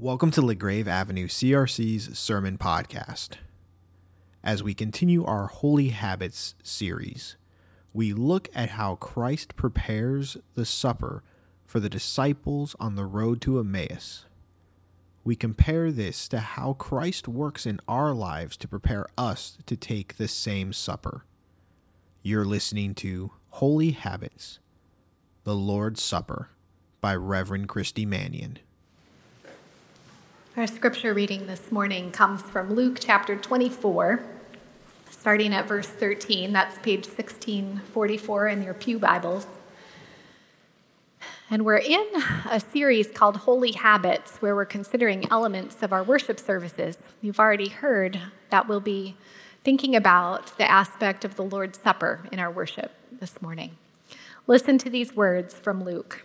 Welcome to LaGrave Avenue CRC's Sermon Podcast. As we continue our Holy Habits series, we look at how Christ prepares the supper for the disciples on the road to Emmaus. We compare this to how Christ works in our lives to prepare us to take the same supper. You're listening to Holy Habits, the Lord's Supper by Reverend Christy Mannion. Our scripture reading this morning comes from Luke chapter 24, starting at verse 13. That's page 1644 in your Pew Bibles. And we're in a series called Holy Habits, where we're considering elements of our worship services. You've already heard that we'll be thinking about the aspect of the Lord's Supper in our worship this morning. Listen to these words from Luke.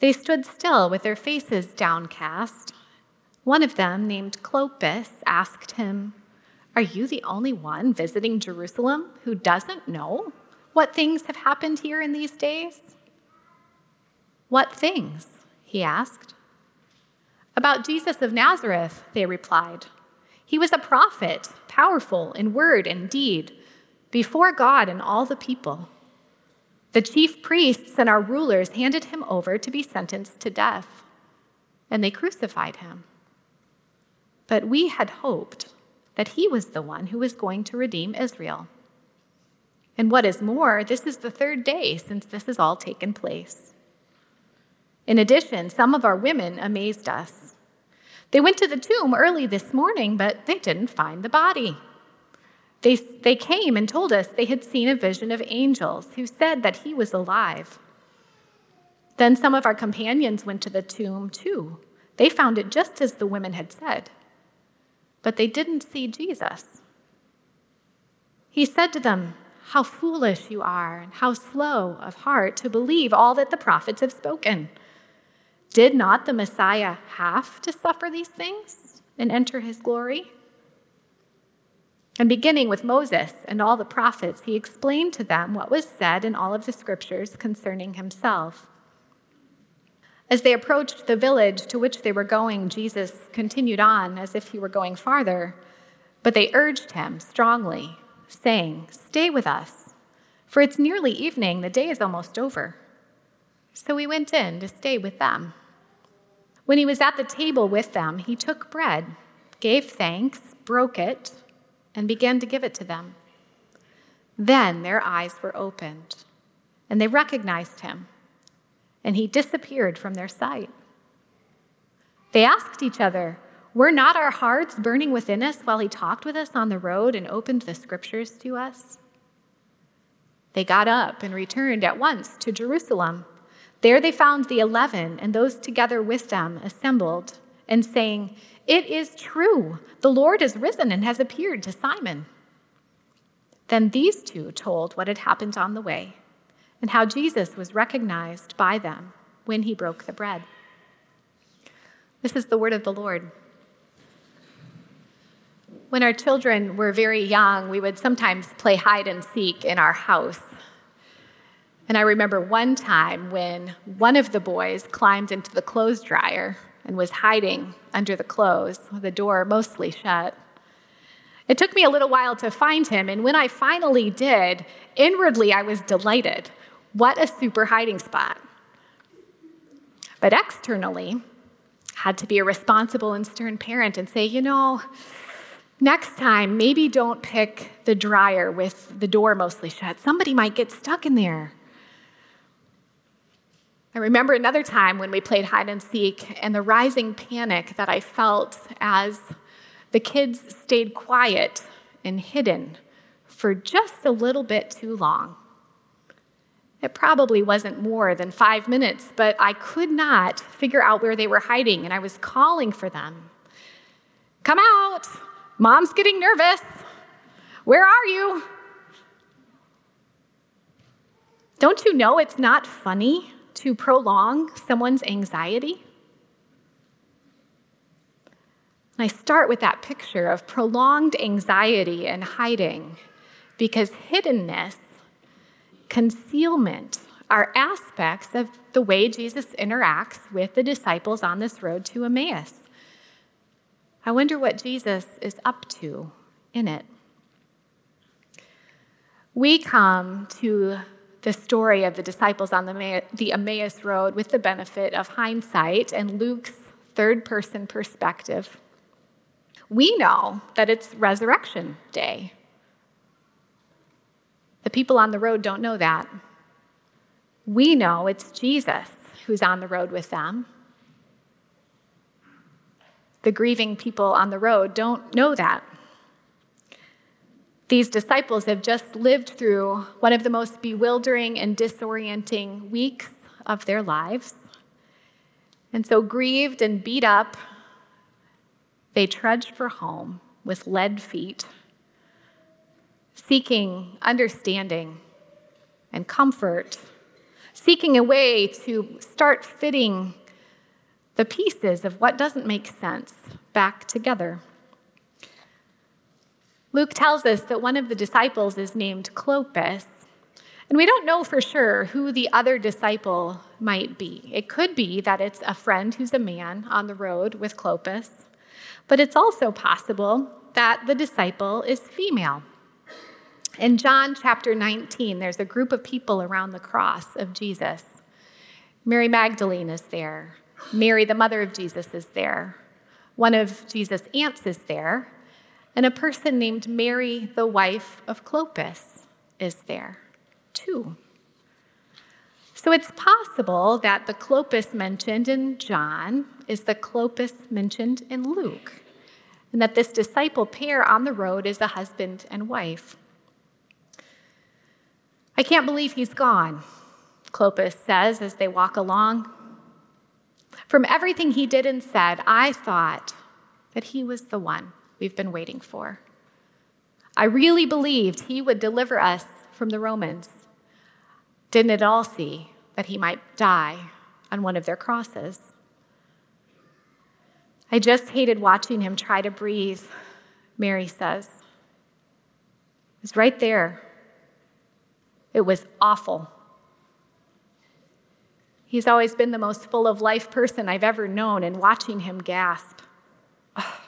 They stood still with their faces downcast. One of them, named Clopas, asked him, Are you the only one visiting Jerusalem who doesn't know what things have happened here in these days? What things? he asked. About Jesus of Nazareth, they replied. He was a prophet, powerful in word and deed, before God and all the people. The chief priests and our rulers handed him over to be sentenced to death, and they crucified him. But we had hoped that he was the one who was going to redeem Israel. And what is more, this is the third day since this has all taken place. In addition, some of our women amazed us. They went to the tomb early this morning, but they didn't find the body. They, they came and told us they had seen a vision of angels who said that he was alive. Then some of our companions went to the tomb too. They found it just as the women had said, but they didn't see Jesus. He said to them, How foolish you are, and how slow of heart to believe all that the prophets have spoken. Did not the Messiah have to suffer these things and enter his glory? And beginning with Moses and all the prophets, he explained to them what was said in all of the scriptures concerning himself. As they approached the village to which they were going, Jesus continued on as if he were going farther, but they urged him strongly, saying, Stay with us, for it's nearly evening, the day is almost over. So he went in to stay with them. When he was at the table with them, he took bread, gave thanks, broke it, and began to give it to them. Then their eyes were opened, and they recognized him, and he disappeared from their sight. They asked each other, Were not our hearts burning within us while he talked with us on the road and opened the scriptures to us? They got up and returned at once to Jerusalem. There they found the eleven and those together with them assembled and saying, It is true, the Lord is risen and has appeared to Simon. Then these two told what had happened on the way and how Jesus was recognized by them when he broke the bread. This is the word of the Lord. When our children were very young, we would sometimes play hide and seek in our house. And I remember one time when one of the boys climbed into the clothes dryer and was hiding under the clothes, the door mostly shut. It took me a little while to find him, and when I finally did, inwardly I was delighted. What a super hiding spot. But externally, had to be a responsible and stern parent and say, you know, next time, maybe don't pick the dryer with the door mostly shut. Somebody might get stuck in there. I remember another time when we played hide and seek and the rising panic that I felt as the kids stayed quiet and hidden for just a little bit too long. It probably wasn't more than five minutes, but I could not figure out where they were hiding, and I was calling for them. Come out! Mom's getting nervous. Where are you? Don't you know it's not funny to prolong someone's anxiety? And I start with that picture of prolonged anxiety and hiding because hiddenness, concealment are aspects of the way Jesus interacts with the disciples on this road to Emmaus. I wonder what Jesus is up to in it. We come to the story of the disciples on the, Emmaus Road with the benefit of hindsight and Luke's third person perspective. We know that it's resurrection day. The people on the road don't know that. We know it's Jesus who's on the road with them. The grieving people on the road don't know that. These disciples have just lived through one of the most bewildering and disorienting weeks of their lives. And so, grieved and beat up, they trudged for home with lead feet, seeking understanding and comfort, seeking a way to start fitting the pieces of what doesn't make sense back together. Luke tells us that one of the disciples is named Clopas, and we don't know for sure who the other disciple might be. It could be that it's a friend who's a man on the road with Clopas, but it's also possible that the disciple is female. In John chapter 19, there's a group of people around the cross of Jesus. Mary Magdalene is there. Mary, the mother of Jesus, is there. One of Jesus' aunts is there and a person named Mary, the wife of Clopas, is there too. So it's possible that the Clopas mentioned in John is the Clopas mentioned in Luke, and that this disciple pair on the road is a husband and wife. I can't believe he's gone, Clopas says as they walk along. From everything he did and said, I thought that he was the one we've been waiting for. I really believed he would deliver us from the Romans. Didn't at all see that he might die on one of their crosses. I just hated watching him try to breathe, Mary says. It was right there. It was awful. He's always been the most full of life person I've ever known, and watching him gasp. Oh,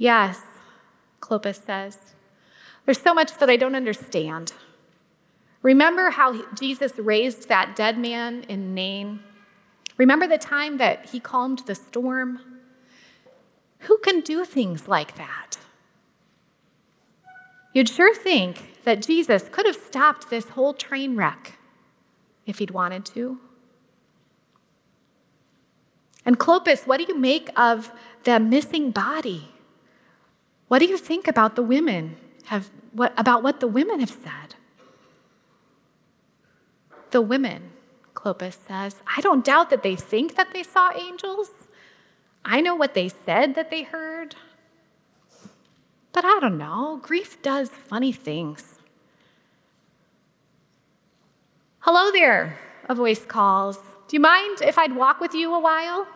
Yes, Clopas says. There's so much that I don't understand. Remember how Jesus raised that dead man in Nain? Remember the time that he calmed the storm? Who can do things like that? You'd sure think that Jesus could have stopped this whole train wreck if he'd wanted to. And Clopas, what do you make of the missing body? What do you think about the women have what about what the women have said? The women, Clopas says, I don't doubt that they think that they saw angels. I know what they said that they heard. But I don't know, grief does funny things. Hello there, a voice calls. Do you mind if I'd walk with you a while?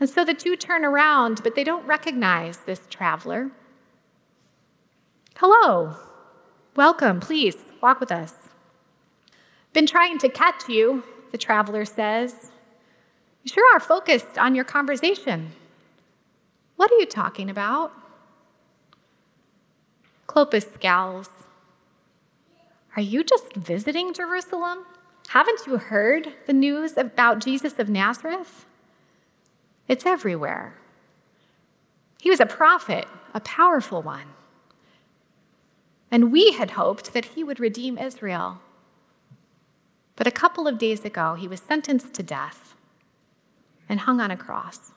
And so the two turn around, but they don't recognize this traveler. Hello, welcome, please walk with us. Been trying to catch you, the traveler says. You sure are focused on your conversation. What are you talking about? Clopas scowls. Are you just visiting Jerusalem? Haven't you heard the news about Jesus of Nazareth? It's everywhere. He was a prophet, a powerful one. And we had hoped that he would redeem Israel. But a couple of days ago, he was sentenced to death and hung on a cross.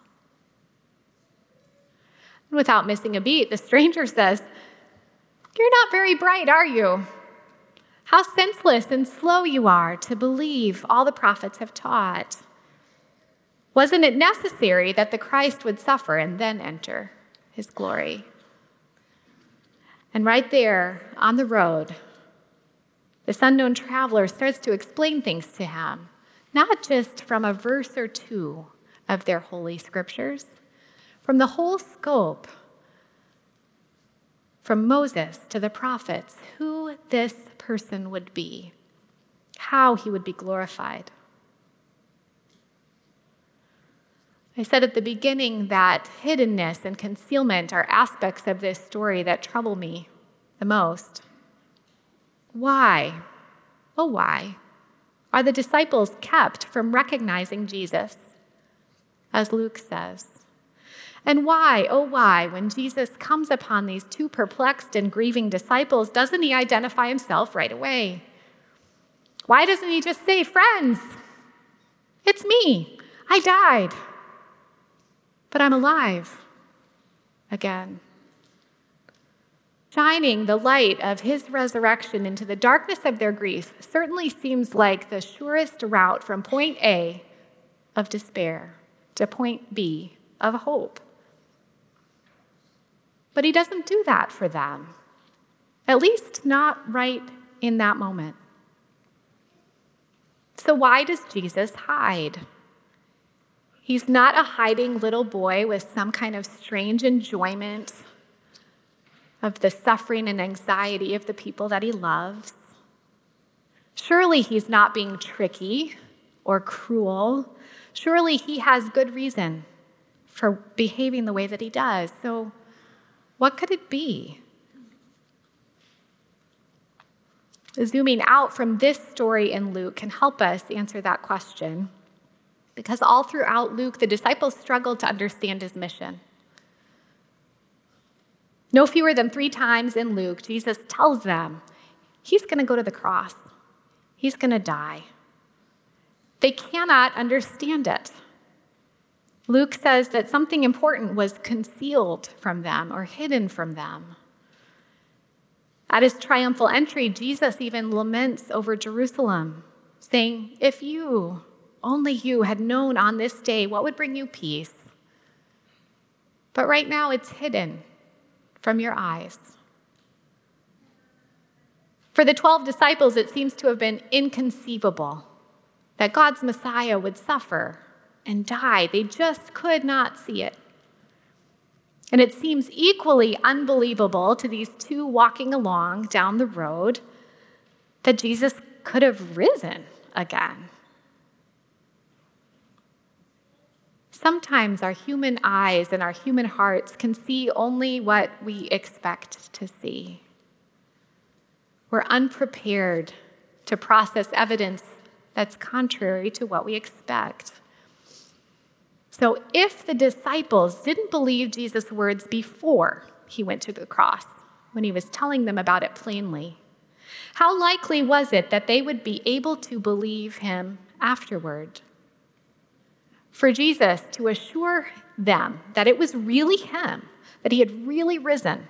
And without missing a beat, the stranger says, You're not very bright, are you? How senseless and slow you are to believe all the prophets have taught. Wasn't it necessary that the Christ would suffer and then enter his glory? And right there on the road, this unknown traveler starts to explain things to him, not just from a verse or two of their holy scriptures, from the whole scope, from Moses to the prophets, who this person would be, how he would be glorified. I said at the beginning that hiddenness and concealment are aspects of this story that trouble me the most. Why? Oh, why? Are the disciples kept from recognizing Jesus? As Luke says. And why, oh, why, when Jesus comes upon these two perplexed and grieving disciples, doesn't he identify himself right away? Why doesn't he just say, Friends, it's me, I died, but I'm alive again? Shining the light of his resurrection into the darkness of their grief certainly seems like the surest route from point A of despair to point B of hope. But he doesn't do that for them, at least not right in that moment. So, why does Jesus hide? He's not a hiding little boy with some kind of strange enjoyment of the suffering and anxiety of the people that he loves. Surely he's not being tricky or cruel. Surely he has good reason for behaving the way that he does. So, what could it be? Zooming out from this story in Luke can help us answer that question. Because all throughout Luke, the disciples struggled to understand his mission. No fewer than three times in Luke, Jesus tells them he's going to go to the cross, he's going to die. They cannot understand it. Luke says that something important was concealed from them or hidden from them. At his triumphal entry, Jesus even laments over Jerusalem, saying, If you, only you, had known on this day what would bring you peace, but right now it's hidden from your eyes. For the 12 disciples, it seems to have been inconceivable that God's Messiah would suffer and die. They just could not see it. And it seems equally unbelievable to these two walking along down the road that Jesus could have risen again. Sometimes our human eyes and our human hearts can see only what we expect to see. We're unprepared to process evidence that's contrary to what we expect. So, if the disciples didn't believe Jesus' words before he went to the cross, when he was telling them about it plainly, how likely was it that they would be able to believe him afterward? For Jesus to assure them that it was really him, that he had really risen,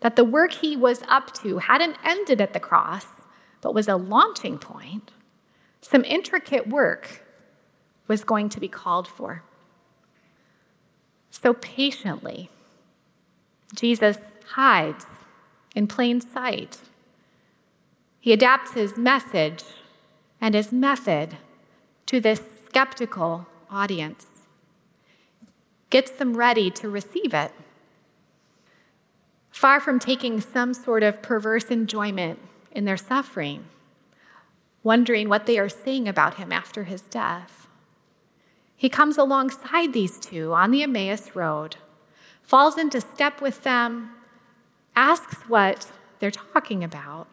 that the work he was up to hadn't ended at the cross, but was a launching point, some intricate work was going to be called for. So patiently, Jesus hides in plain sight. He adapts his message and his method to this skeptical audience, gets them ready to receive it. Far from taking some sort of perverse enjoyment in their suffering, wondering what they are saying about him after his death. He comes alongside these two on the Emmaus Road, falls into step with them, asks what they're talking about,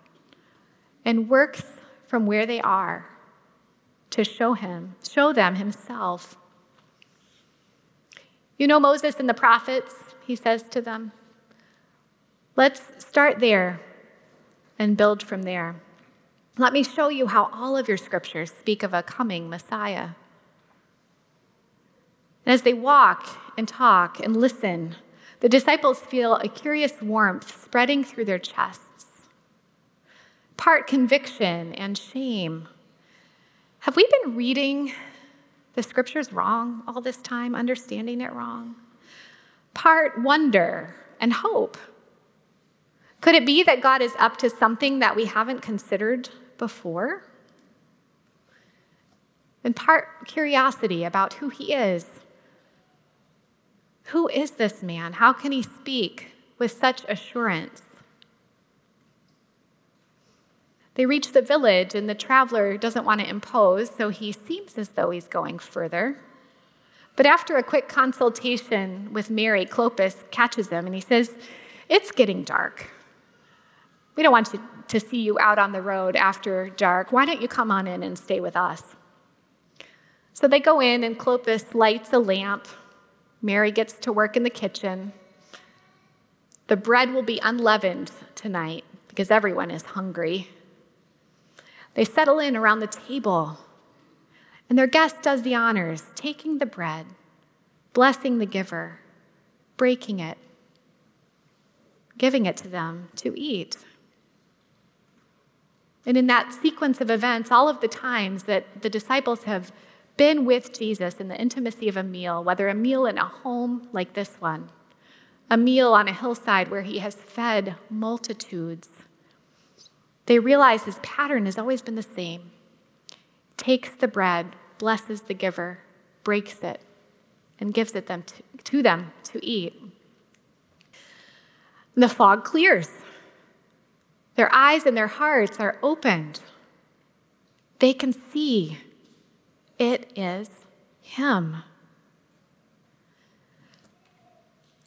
and works from where they are to show him, show them himself. You know Moses and the prophets, he says to them. Let's start there and build from there. Let me show you how all of your scriptures speak of a coming Messiah. And as they walk and talk and listen, The disciples feel a curious warmth spreading through their chests, part conviction and shame. Have we been reading the scriptures wrong all this time, understanding it wrong? Part wonder and hope. Could it be that God is up to something that we haven't considered before? And part curiosity about who he is. Who is this man? How can he speak with such assurance? They reach the village, and the traveler doesn't want to impose, so he seems as though he's going further. But after a quick consultation with Mary, Clopas catches him and he says, It's getting dark. We don't want to, to see you out on the road after dark. Why don't you come on in and stay with us? So they go in, and Clopas lights a lamp. Mary gets to work in the kitchen. The bread will be unleavened tonight because everyone is hungry. They settle in around the table, and their guest does the honors, taking the bread, blessing the giver, breaking it, giving it to them to eat. And in that sequence of events, all of the times that the disciples have been with Jesus in the intimacy of a meal, whether a meal in a home like this one, a meal on a hillside where he has fed multitudes, they realize his pattern has always been the same. Takes the bread, blesses the giver, breaks it, and gives it them to, to them to eat. And the fog clears. Their eyes and their hearts are opened. They can see it is Him.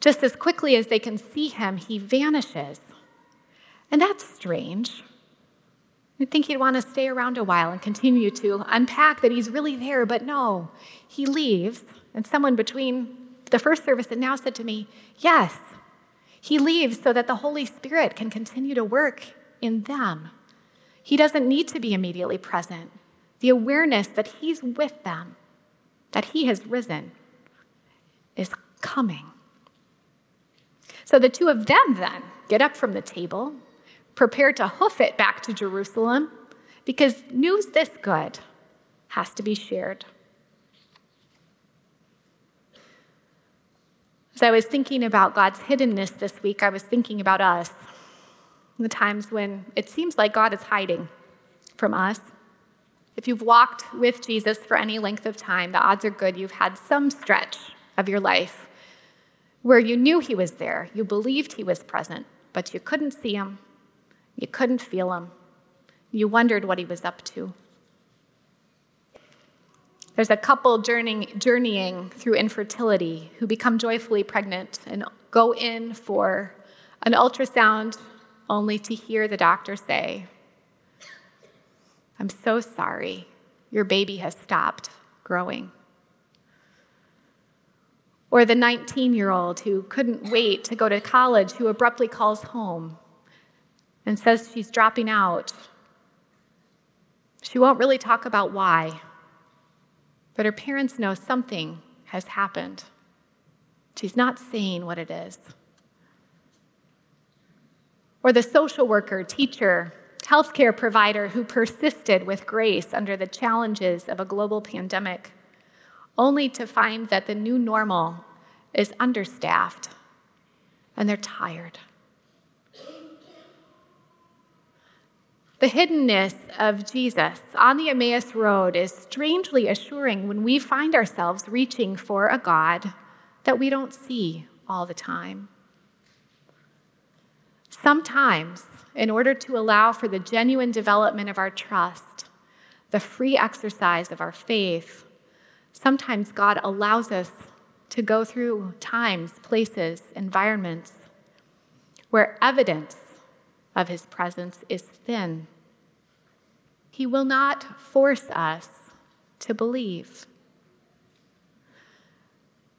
Just as quickly as they can see Him, He vanishes. And that's strange. You'd think he'd want to stay around a while and continue to unpack that he's really there, but no, he leaves. And someone between the first service and now said to me, Yes, he leaves so that the Holy Spirit can continue to work in them. He doesn't need to be immediately present. The awareness that he's with them, that he has risen, is coming. So the two of them then get up from the table prepare to hoof it back to Jerusalem because news this good has to be shared. As I was thinking about God's hiddenness this week, I was thinking about us, the times when it seems like God is hiding from us. If you've walked with Jesus for any length of time, the odds are good you've had some stretch of your life where you knew he was there, you believed he was present, but you couldn't see him, you couldn't feel him. You wondered what he was up to. There's a couple journeying, journeying through infertility who become joyfully pregnant and go in for an ultrasound only to hear the doctor say, I'm so sorry, your baby has stopped growing. Or the 19 year old who couldn't wait to go to college who abruptly calls home and says she's dropping out. She won't really talk about why, but her parents know something has happened. She's not saying what it is. Or the social worker, teacher, healthcare provider who persisted with grace under the challenges of a global pandemic, only to find that the new normal is understaffed and they're tired. The hiddenness of Jesus on the Emmaus Road is strangely assuring when we find ourselves reaching for a God that we don't see all the time. Sometimes, in order to allow for the genuine development of our trust, the free exercise of our faith, sometimes God allows us to go through times, places, environments where evidence of his presence is thin. He will not force us to believe.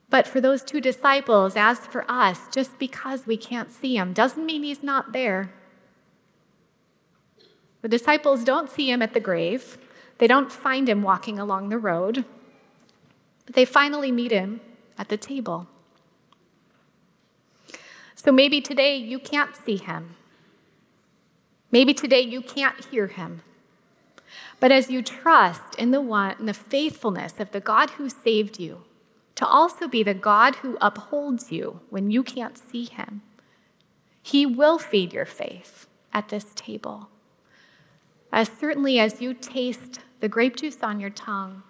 But for those two disciples, as for us, just because we can't see him doesn't mean he's not there. The disciples don't see him at the grave, they don't find him walking along the road, but they finally meet him at the table. So maybe today you can't see him. Maybe today you can't hear him. But as you trust in the one in the faithfulness of the God who saved you, to also be the God who upholds you when you can't see him, he will feed your faith at this table. As certainly as you taste the grape juice on your tongue,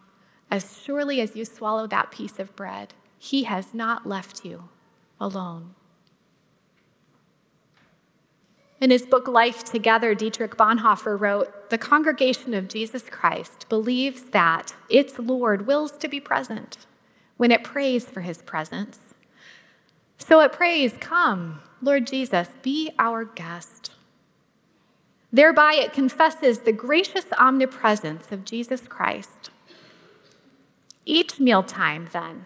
as surely as you swallow that piece of bread, he has not left you alone. In his book Life Together, Dietrich Bonhoeffer wrote The congregation of Jesus Christ believes that its Lord wills to be present when it prays for his presence. So it prays, Come, Lord Jesus, be our guest. Thereby it confesses the gracious omnipresence of Jesus Christ. Each mealtime, then,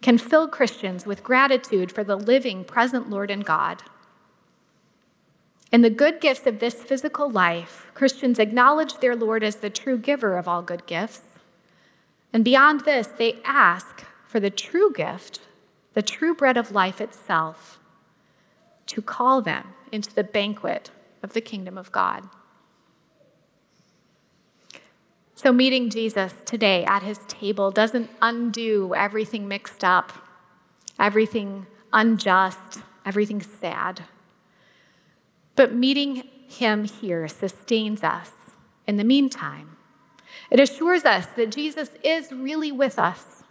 can fill Christians with gratitude for the living, present Lord and God. In the good gifts of this physical life, Christians acknowledge their Lord as the true giver of all good gifts. And beyond this, they ask for the true gift, the true bread of life itself, to call them into the banquet of the kingdom of God. So, meeting Jesus today at his table doesn't undo everything mixed up, everything unjust, everything sad. But meeting him here sustains us in the meantime. It assures us that Jesus is really with us,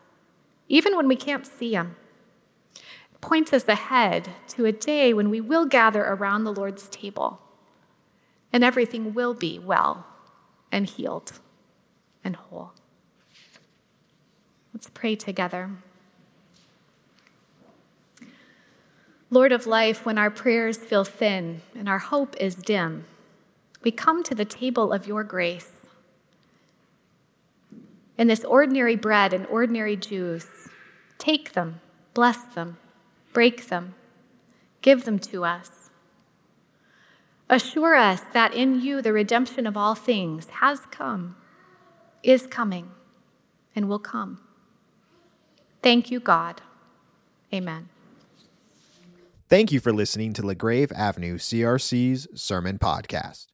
even when we can't see him. It points us ahead to a day when we will gather around the Lord's table and everything will be well and healed and whole. Let's pray together. Lord of life, when our prayers feel thin and our hope is dim, we come to the table of your grace. In this ordinary bread and ordinary juice, take them, bless them, break them, give them to us. Assure us that in you the redemption of all things has come is coming and will come. Thank you, God. Amen. Thank you for listening to LaGrave Avenue CRC's Sermon Podcast.